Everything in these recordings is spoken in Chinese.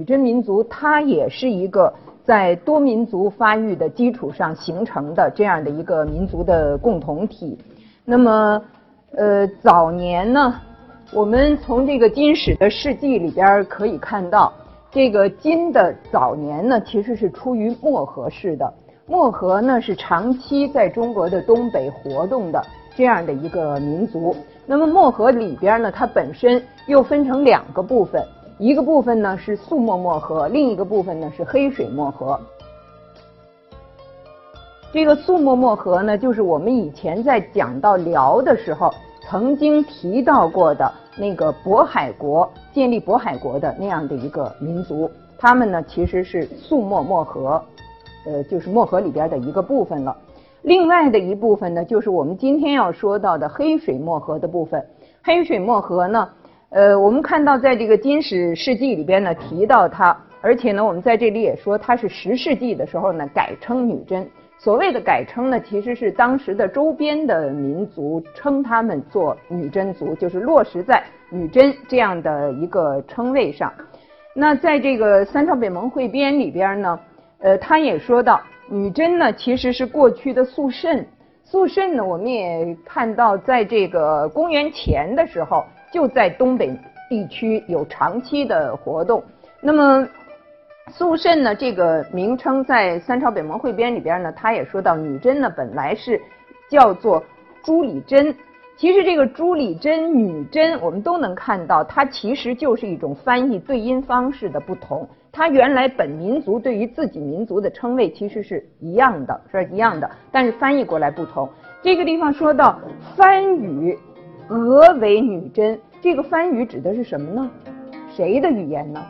女真民族它也是一个在多民族发育的基础上形成的这样的一个民族的共同体。那么，呃，早年呢，我们从这个金史的事迹里边可以看到，这个金的早年呢，其实是出于漠河氏的。漠河呢是长期在中国的东北活动的这样的一个民族。那么漠河里边呢，它本身又分成两个部分，一个部分呢是素漠漠河，另一个部分呢是黑水漠河。这个素漠漠河呢，就是我们以前在讲到辽的时候曾经提到过的那个渤海国建立渤海国的那样的一个民族，他们呢其实是素漠漠河。呃，就是漠河里边的一个部分了。另外的一部分呢，就是我们今天要说到的黑水漠河的部分。黑水漠河呢，呃，我们看到在这个金史世纪里边呢提到它，而且呢，我们在这里也说它是十世纪的时候呢改称女真。所谓的改称呢，其实是当时的周边的民族称他们做女真族，就是落实在女真这样的一个称谓上。那在这个《三朝北盟汇编》里边呢。呃，他也说到，女真呢其实是过去的肃慎。肃慎呢，我们也看到，在这个公元前的时候，就在东北地区有长期的活动。那么，肃慎呢这个名称在《三朝北盟汇编》里边呢，他也说到，女真呢本来是叫做朱里真。其实这个朱里真、女真，我们都能看到，它其实就是一种翻译对音方式的不同。它原来本民族对于自己民族的称谓其实是一样的，是一样的，但是翻译过来不同。这个地方说到番语俄为女真，这个番语指的是什么呢？谁的语言呢？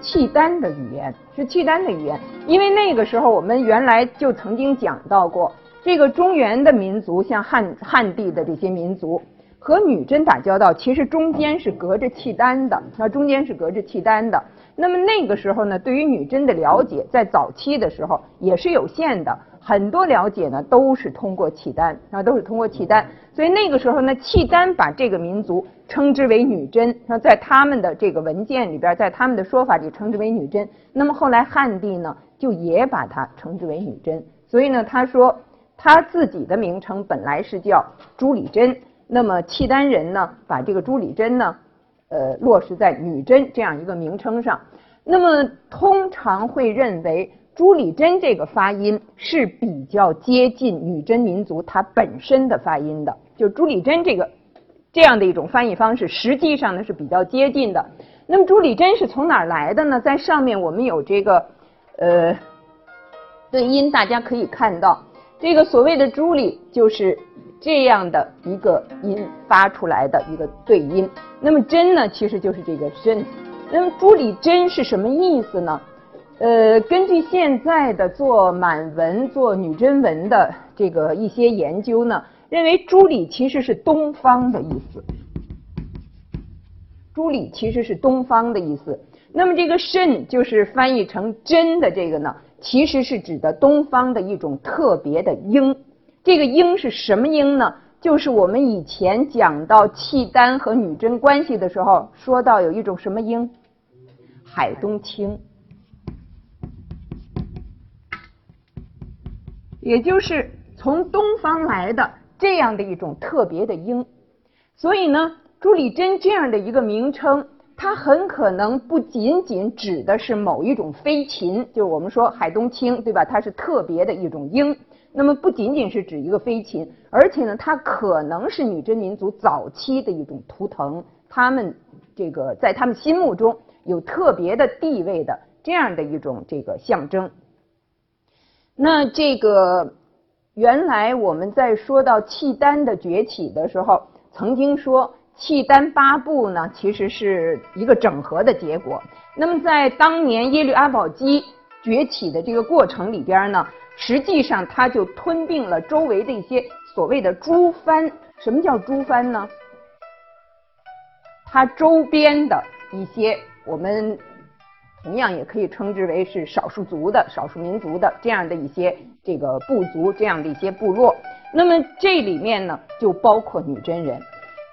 契丹的语言是契丹的语言，因为那个时候我们原来就曾经讲到过，这个中原的民族，像汉汉地的这些民族和女真打交道，其实中间是隔着契丹的，那中间是隔着契丹的。那么那个时候呢，对于女真的了解，在早期的时候也是有限的，很多了解呢都是通过契丹，啊，都是通过契丹。所以那个时候呢，契丹把这个民族称之为女真，那在他们的这个文件里边，在他们的说法里称之为女真。那么后来汉帝呢，就也把它称之为女真。所以呢，他说他自己的名称本来是叫朱里真，那么契丹人呢，把这个朱里真呢。呃，落实在女真这样一个名称上，那么通常会认为朱里真这个发音是比较接近女真民族它本身的发音的，就朱里真这个这样的一种翻译方式，实际上呢是比较接近的。那么朱里真是从哪儿来的呢？在上面我们有这个呃对音，大家可以看到，这个所谓的朱里就是这样的一个音发出来的一个对音。那么真呢，其实就是这个真。那么朱里真是什么意思呢？呃，根据现在的做满文、做女真文的这个一些研究呢，认为朱里其实是东方的意思。朱里其实是东方的意思。那么这个甚就是翻译成真的这个呢，其实是指的东方的一种特别的音。这个音是什么音呢？就是我们以前讲到契丹和女真关系的时候，说到有一种什么音，海东青，也就是从东方来的这样的一种特别的鹰。所以呢，朱里真这样的一个名称，它很可能不仅仅指的是某一种飞禽，就是我们说海东青，对吧？它是特别的一种鹰。那么不仅仅是指一个飞禽，而且呢，它可能是女真民族早期的一种图腾，他们这个在他们心目中有特别的地位的这样的一种这个象征。那这个原来我们在说到契丹的崛起的时候，曾经说契丹八部呢其实是一个整合的结果。那么在当年耶律阿保机崛起的这个过程里边呢？实际上，它就吞并了周围的一些所谓的诸藩。什么叫诸藩呢？它周边的一些，我们同样也可以称之为是少数族的、少数民族的这样的一些这个部族，这样的一些部落。那么这里面呢，就包括女真人。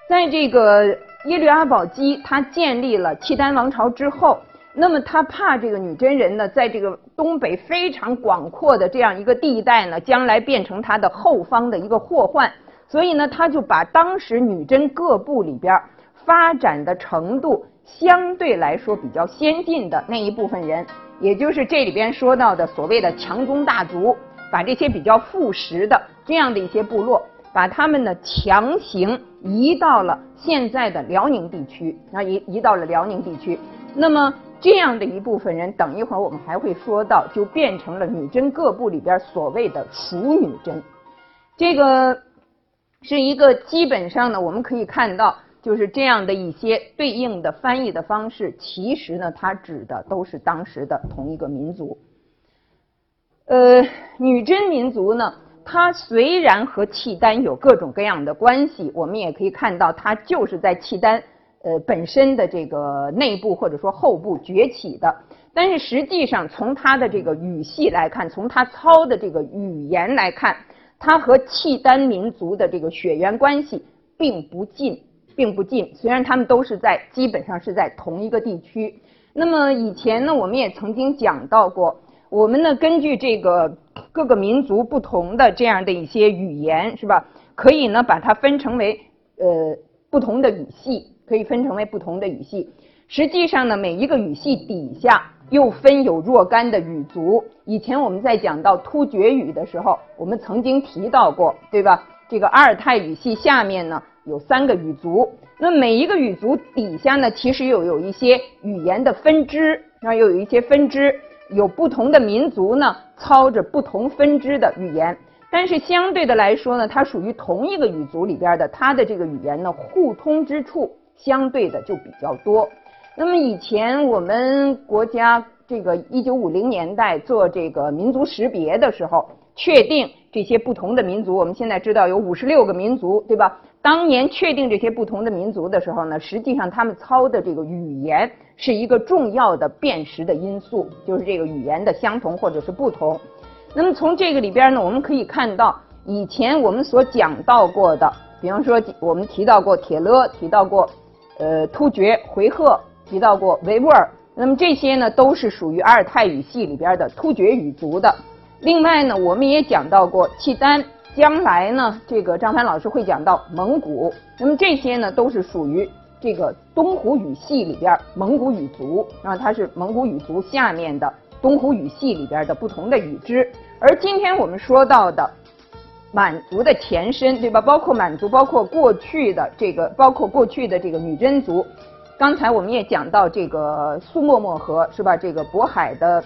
在这个耶律阿保机他建立了契丹王朝之后，那么他怕这个女真人呢，在这个东北非常广阔的这样一个地带呢，将来变成他的后方的一个祸患，所以呢，他就把当时女真各部里边发展的程度相对来说比较先进的那一部分人，也就是这里边说到的所谓的强中大族，把这些比较富实的这样的一些部落，把他们呢强行移到了现在的辽宁地区，那移移到了辽宁地区，那么。这样的一部分人，等一会儿我们还会说到，就变成了女真各部里边所谓的熟女真。这个是一个基本上呢，我们可以看到就是这样的一些对应的翻译的方式。其实呢，它指的都是当时的同一个民族。呃，女真民族呢，它虽然和契丹有各种各样的关系，我们也可以看到，它就是在契丹。呃，本身的这个内部或者说后部崛起的，但是实际上从它的这个语系来看，从它操的这个语言来看，它和契丹民族的这个血缘关系并不近，并不近。虽然他们都是在基本上是在同一个地区。那么以前呢，我们也曾经讲到过，我们呢根据这个各个民族不同的这样的一些语言，是吧？可以呢把它分成为呃不同的语系。可以分成为不同的语系，实际上呢，每一个语系底下又分有若干的语族。以前我们在讲到突厥语的时候，我们曾经提到过，对吧？这个阿尔泰语系下面呢有三个语族，那每一个语族底下呢，其实又有一些语言的分支，那又有一些分支，有不同的民族呢操着不同分支的语言。但是相对的来说呢，它属于同一个语族里边的，它的这个语言呢互通之处。相对的就比较多。那么以前我们国家这个一九五零年代做这个民族识别的时候，确定这些不同的民族，我们现在知道有五十六个民族，对吧？当年确定这些不同的民族的时候呢，实际上他们操的这个语言是一个重要的辨识的因素，就是这个语言的相同或者是不同。那么从这个里边呢，我们可以看到以前我们所讲到过的，比方说我们提到过铁勒，提到过。呃，突厥、回纥提到过维吾尔，那么这些呢都是属于阿尔泰语系里边的突厥语族的。另外呢，我们也讲到过契丹，将来呢，这个张帆老师会讲到蒙古，那么这些呢都是属于这个东胡语系里边蒙古语族，啊，它是蒙古语族下面的东胡语系里边的不同的语支。而今天我们说到的。满族的前身，对吧？包括满族，包括过去的这个，包括过去的这个女真族。刚才我们也讲到这个苏莫莫河，是吧？这个渤海的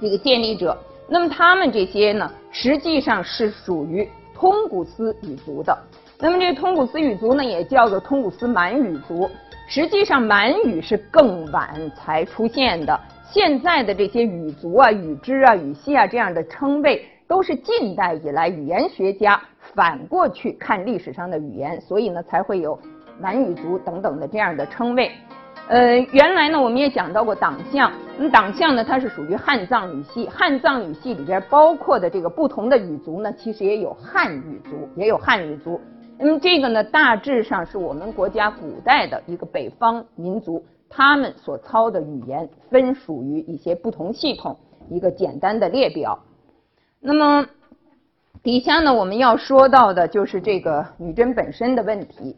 这个建立者，那么他们这些呢，实际上是属于通古斯语族的。那么这通古斯语族呢，也叫做通古斯满语族。实际上满语是更晚才出现的。现在的这些语族啊、语支啊、语系啊这样的称谓。都是近代以来语言学家反过去看历史上的语言，所以呢才会有满语族等等的这样的称谓。呃，原来呢我们也讲到过党项，那么党项呢它是属于汉藏语系，汉藏语系里边包括的这个不同的语族呢，其实也有汉语族，也有汉语族。那么这个呢大致上是我们国家古代的一个北方民族，他们所操的语言分属于一些不同系统，一个简单的列表。那么底下呢，我们要说到的就是这个女真本身的问题。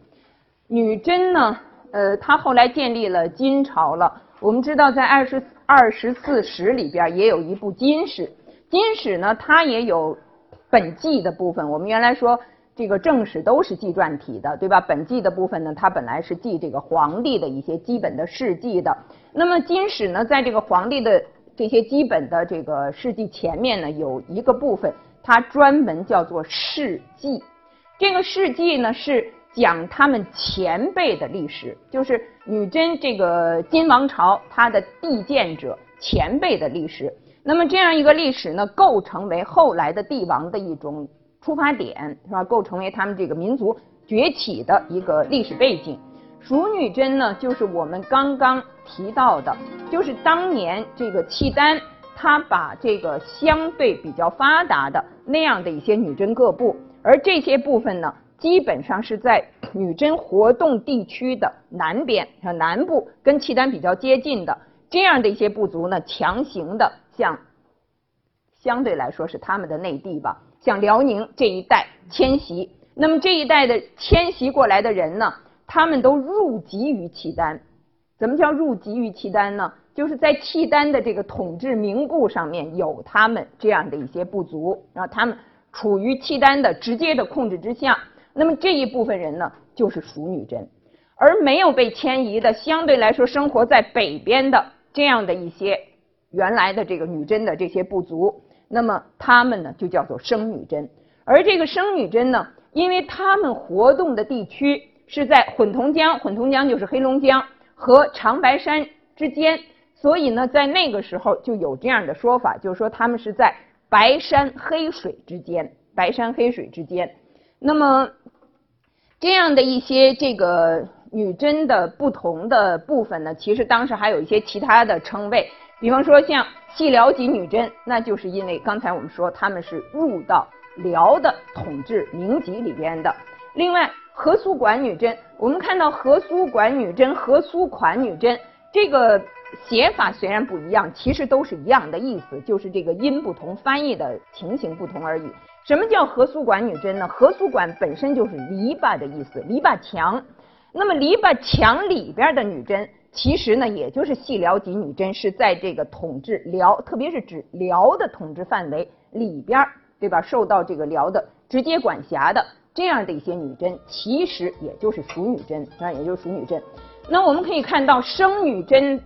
女真呢，呃，他后来建立了金朝了。我们知道，在二十二十四史里边也有一部金史。金史呢，它也有本纪的部分。我们原来说这个正史都是纪传体的，对吧？本纪的部分呢，它本来是记这个皇帝的一些基本的事迹的。那么金史呢，在这个皇帝的这些基本的这个事迹前面呢，有一个部分，它专门叫做事迹。这个事迹呢是讲他们前辈的历史，就是女真这个金王朝它的缔建者前辈的历史。那么这样一个历史呢，构成为后来的帝王的一种出发点，是吧？构成为他们这个民族崛起的一个历史背景。熟女真呢，就是我们刚刚提到的，就是当年这个契丹，他把这个相对比较发达的那样的一些女真各部，而这些部分呢，基本上是在女真活动地区的南边，像南部跟契丹比较接近的这样的一些部族呢，强行的向相对来说是他们的内地吧，向辽宁这一带迁徙。那么这一代的迁徙过来的人呢，他们都入籍于契丹。怎么叫入籍于契丹呢？就是在契丹的这个统治名簿上面有他们这样的一些部族，然后他们处于契丹的直接的控制之下。那么这一部分人呢，就是熟女真，而没有被迁移的，相对来说生活在北边的这样的一些原来的这个女真的这些部族，那么他们呢就叫做生女真。而这个生女真呢，因为他们活动的地区是在混同江，混同江就是黑龙江和长白山之间，所以呢，在那个时候就有这样的说法，就是说他们是在白山黑水之间，白山黑水之间。那么，这样的一些这个女真的不同的部分呢，其实当时还有一些其他的称谓，比方说像细辽籍女真，那就是因为刚才我们说他们是入到辽的统治名籍里边的。另外，和苏管女真，我们看到和苏管女真、和苏款女真这个写法虽然不一样，其实都是一样的意思，就是这个音不同，翻译的情形不同而已。什么叫合苏管女真呢？合苏管本身就是篱笆的意思，篱笆墙。那么篱笆墙里边的女真，其实呢，也就是细辽及女真，是在这个统治辽，特别是指辽的统治范围里边，对吧？受到这个辽的直接管辖的这样的一些女真，其实也就是熟女真啊，也就是熟女真。那我们可以看到，生女真，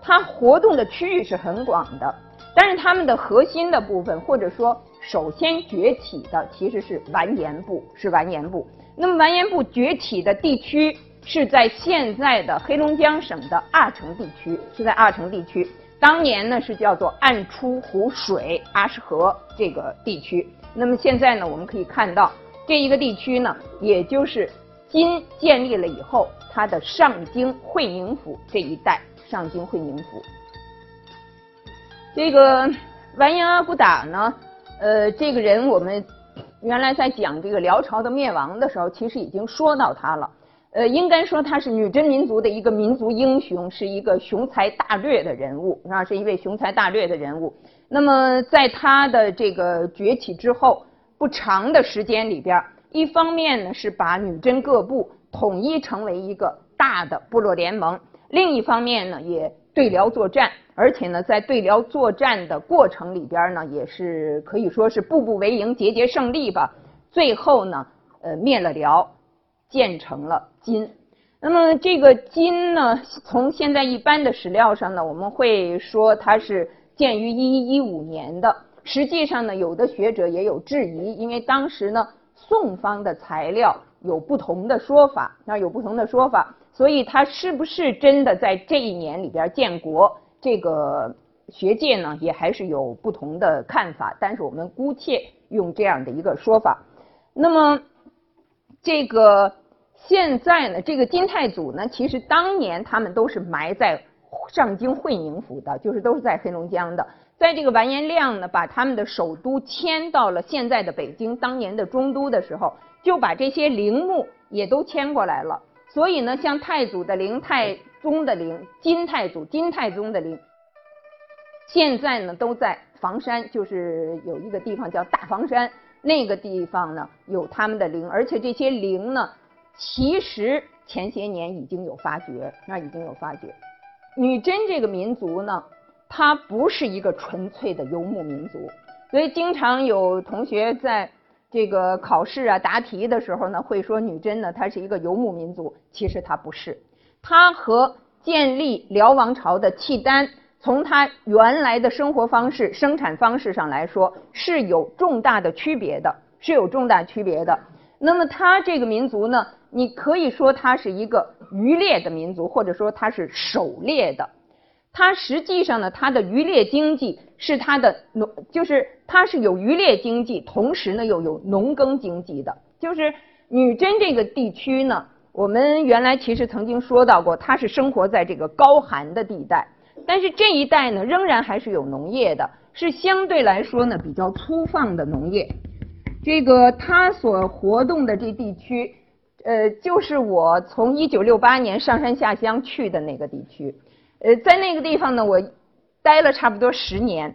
它活动的区域是很广的，但是他们的核心的部分，或者说。首先崛起的其实是完颜部，是完颜部。那么完颜部崛起的地区是在现在的黑龙江省的阿城地区，是在阿城地区。当年呢是叫做暗出湖水阿什河这个地区。那么现在呢，我们可以看到这一个地区呢，也就是金建立了以后，它的上京会宁府这一带，上京会宁府。这个完颜阿骨打呢？呃，这个人我们原来在讲这个辽朝的灭亡的时候，其实已经说到他了。呃，应该说他是女真民族的一个民族英雄，是一个雄才大略的人物，啊，是一位雄才大略的人物。那么在他的这个崛起之后不长的时间里边，一方面呢是把女真各部统一成为一个大的部落联盟，另一方面呢也对辽作战。而且呢，在对辽作战的过程里边呢，也是可以说是步步为营，节节胜利吧。最后呢，呃，灭了辽，建成了金。那么这个金呢，从现在一般的史料上呢，我们会说它是建于一一一五年的。实际上呢，有的学者也有质疑，因为当时呢，宋方的材料有不同的说法，那有不同的说法，所以他是不是真的在这一年里边建国？这个学界呢，也还是有不同的看法，但是我们姑且用这样的一个说法。那么，这个现在呢，这个金太祖呢，其实当年他们都是埋在上京会宁府的，就是都是在黑龙江的。在这个完颜亮呢，把他们的首都迁到了现在的北京，当年的中都的时候，就把这些陵墓也都迁过来了。所以呢，像太祖的陵太。宗的陵，金太祖、金太宗的陵，现在呢都在房山，就是有一个地方叫大房山，那个地方呢有他们的陵，而且这些陵呢，其实前些年已经有发掘，那已经有发掘。女真这个民族呢，它不是一个纯粹的游牧民族，所以经常有同学在这个考试啊答题的时候呢，会说女真呢它是一个游牧民族，其实它不是。它和建立辽王朝的契丹，从它原来的生活方式、生产方式上来说，是有重大的区别的，是有重大区别的。那么，它这个民族呢，你可以说它是一个渔猎的民族，或者说它是狩猎的。它实际上呢，它的渔猎经济是它的农，就是它是有渔猎经济，同时呢又有农耕经济的。就是女真这个地区呢。我们原来其实曾经说到过，它是生活在这个高寒的地带，但是这一带呢，仍然还是有农业的，是相对来说呢比较粗放的农业。这个它所活动的这地区，呃，就是我从一九六八年上山下乡去的那个地区。呃，在那个地方呢，我待了差不多十年。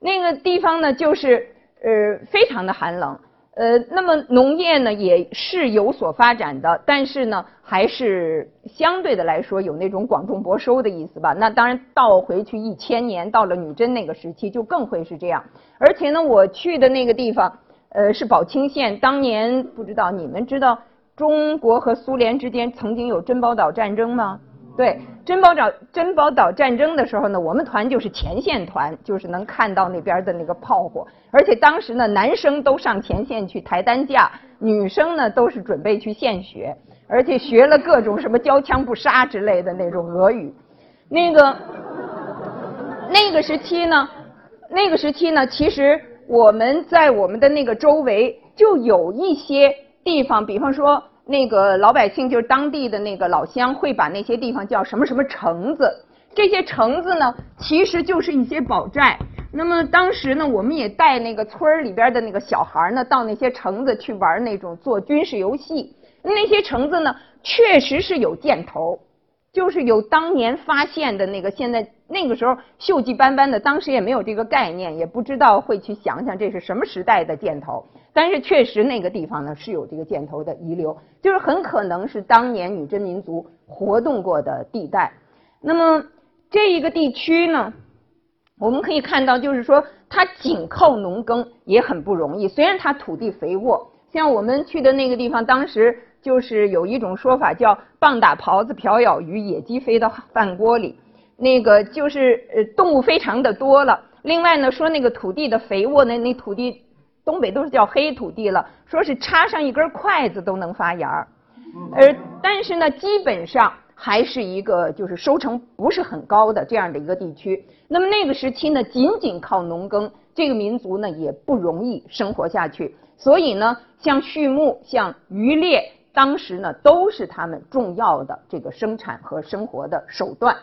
那个地方呢，就是呃非常的寒冷。呃，那么农业呢也是有所发展的，但是呢，还是相对的来说有那种广种薄收的意思吧。那当然倒回去一千年，到了女真那个时期，就更会是这样。而且呢，我去的那个地方，呃，是宝清县。当年不知道你们知道中国和苏联之间曾经有珍宝岛战争吗？对，珍宝岛珍宝岛战争的时候呢，我们团就是前线团，就是能看到那边的那个炮火。而且当时呢，男生都上前线去抬担架，女生呢都是准备去献血，而且学了各种什么交枪不杀之类的那种俄语。那个那个时期呢，那个时期呢，其实我们在我们的那个周围就有一些地方，比方说。那个老百姓就是当地的那个老乡，会把那些地方叫什么什么城子。这些城子呢，其实就是一些堡寨。那么当时呢，我们也带那个村儿里边的那个小孩呢，到那些城子去玩那种做军事游戏。那些城子呢，确实是有箭头。就是有当年发现的那个，现在那个时候锈迹斑斑的，当时也没有这个概念，也不知道会去想想这是什么时代的箭头。但是确实那个地方呢是有这个箭头的遗留，就是很可能是当年女真民族活动过的地带。那么这一个地区呢，我们可以看到，就是说它紧靠农耕也很不容易。虽然它土地肥沃，像我们去的那个地方，当时。就是有一种说法叫“棒打狍子，瓢舀鱼，野鸡飞到饭锅里”，那个就是呃动物非常的多了。另外呢，说那个土地的肥沃，那那土地东北都是叫黑土地了，说是插上一根筷子都能发芽儿。呃，但是呢，基本上还是一个就是收成不是很高的这样的一个地区。那么那个时期呢，仅仅靠农耕，这个民族呢也不容易生活下去。所以呢，像畜牧，像渔猎。当时呢，都是他们重要的这个生产和生活的手段。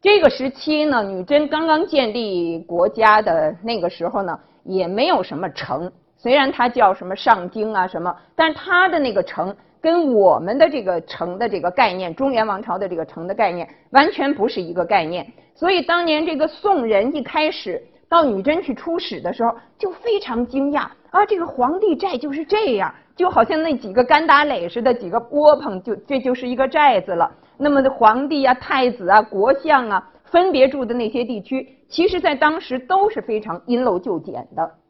这个时期呢，女真刚刚建立国家的那个时候呢，也没有什么城。虽然它叫什么上京啊什么，但它的那个城跟我们的这个城的这个概念，中原王朝的这个城的概念，完全不是一个概念。所以当年这个宋人一开始到女真去出使的时候，就非常惊讶啊，这个皇帝寨就是这样。就好像那几个干打垒似的几个窝棚，就这就是一个寨子了。那么皇帝啊、太子啊、国相啊，分别住的那些地区，其实在当时都是非常因陋就简的。